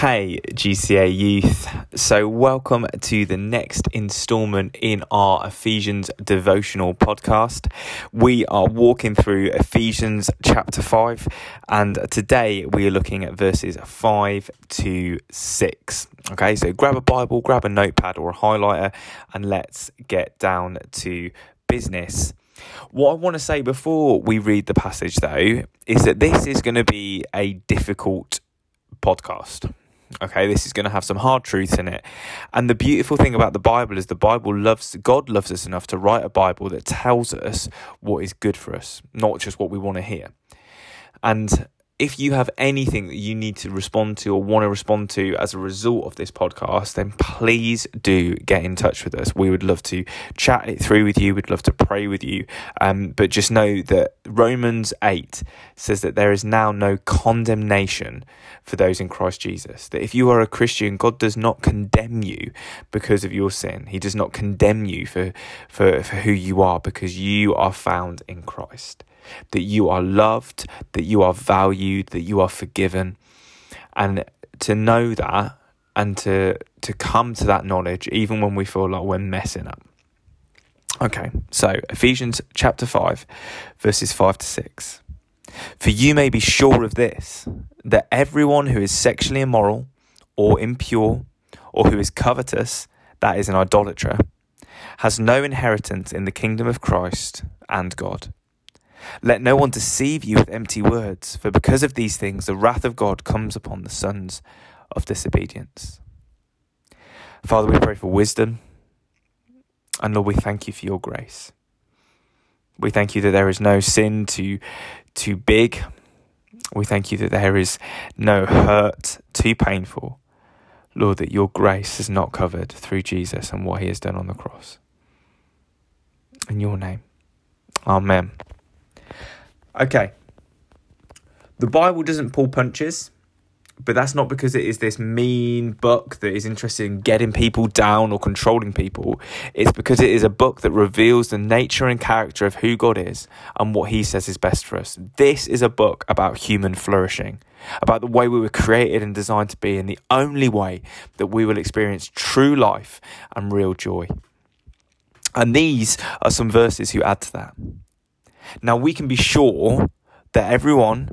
Hey, GCA youth. So, welcome to the next installment in our Ephesians devotional podcast. We are walking through Ephesians chapter 5, and today we are looking at verses 5 to 6. Okay, so grab a Bible, grab a notepad or a highlighter, and let's get down to business. What I want to say before we read the passage, though, is that this is going to be a difficult podcast. Okay, this is going to have some hard truths in it. And the beautiful thing about the Bible is the Bible loves, God loves us enough to write a Bible that tells us what is good for us, not just what we want to hear. And if you have anything that you need to respond to or want to respond to as a result of this podcast, then please do get in touch with us. We would love to chat it through with you. We'd love to pray with you. Um, but just know that Romans 8 says that there is now no condemnation for those in Christ Jesus. That if you are a Christian, God does not condemn you because of your sin. He does not condemn you for, for, for who you are because you are found in Christ that you are loved, that you are valued, that you are forgiven. And to know that and to to come to that knowledge even when we feel like we're messing up. Okay, so Ephesians chapter 5, verses 5 to 6. For you may be sure of this, that everyone who is sexually immoral, or impure, or who is covetous, that is an idolater, has no inheritance in the kingdom of Christ and God. Let no one deceive you with empty words, for because of these things the wrath of God comes upon the sons of disobedience. Father, we pray for wisdom, and Lord, we thank you for your grace. We thank you that there is no sin too, too big. We thank you that there is no hurt too painful. Lord, that your grace is not covered through Jesus and what he has done on the cross. In your name. Amen. Okay. The Bible doesn't pull punches, but that's not because it is this mean book that is interested in getting people down or controlling people. It's because it is a book that reveals the nature and character of who God is and what He says is best for us. This is a book about human flourishing, about the way we were created and designed to be, and the only way that we will experience true life and real joy. And these are some verses who add to that. Now we can be sure that everyone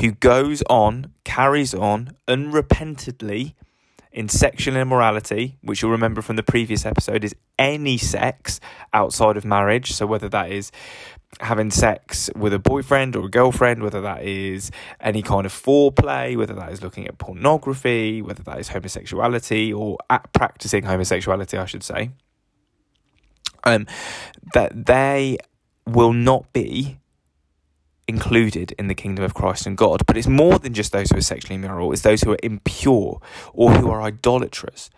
who goes on, carries on unrepentantly in sexual immorality, which you'll remember from the previous episode, is any sex outside of marriage. So whether that is having sex with a boyfriend or a girlfriend, whether that is any kind of foreplay, whether that is looking at pornography, whether that is homosexuality or practicing homosexuality, I should say, um, that they will not be included in the kingdom of Christ and God. But it's more than just those who are sexually immoral, it's those who are impure or who are idolatrous.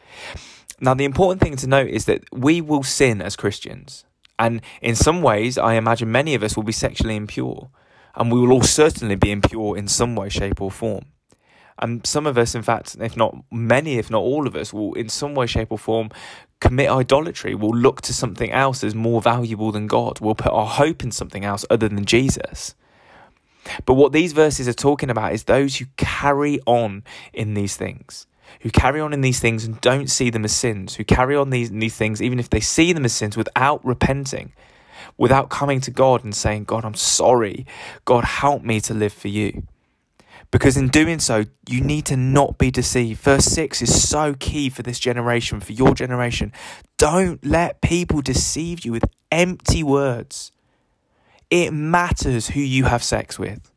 Now, the important thing to note is that we will sin as Christians. And in some ways, I imagine many of us will be sexually impure. And we will all certainly be impure in some way, shape, or form. And some of us, in fact, if not many, if not all of us, will in some way, shape, or form commit idolatry. We'll look to something else as more valuable than God. We'll put our hope in something else other than Jesus. But what these verses are talking about is those who carry on in these things, who carry on in these things and don't see them as sins, who carry on these, these things even if they see them as sins without repenting, without coming to God and saying, God, I'm sorry. God, help me to live for you. Because in doing so, you need to not be deceived. Verse 6 is so key for this generation, for your generation. Don't let people deceive you with empty words. It matters who you have sex with.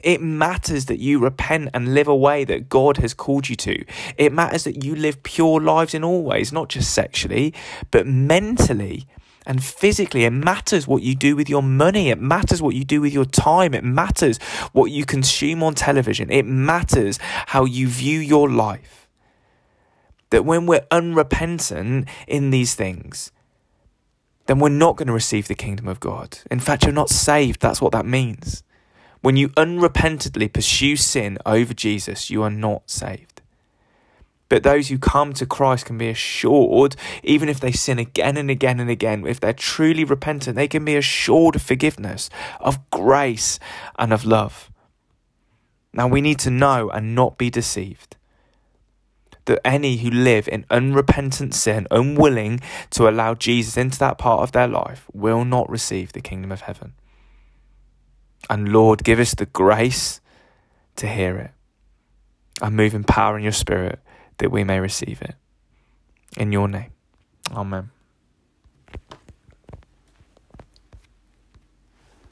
It matters that you repent and live a way that God has called you to. It matters that you live pure lives in all ways, not just sexually, but mentally and physically. It matters what you do with your money. It matters what you do with your time. It matters what you consume on television. It matters how you view your life. That when we're unrepentant in these things, then we're not going to receive the kingdom of God. In fact, you're not saved. That's what that means. When you unrepentantly pursue sin over Jesus, you are not saved. But those who come to Christ can be assured, even if they sin again and again and again, if they're truly repentant, they can be assured of forgiveness, of grace, and of love. Now we need to know and not be deceived. that any who live in unrepentant sin, unwilling to allow Jesus into that part of their life, will not receive the kingdom of heaven. And Lord, give us the grace to hear it and move in power in your spirit that we may receive it. In your name. Amen.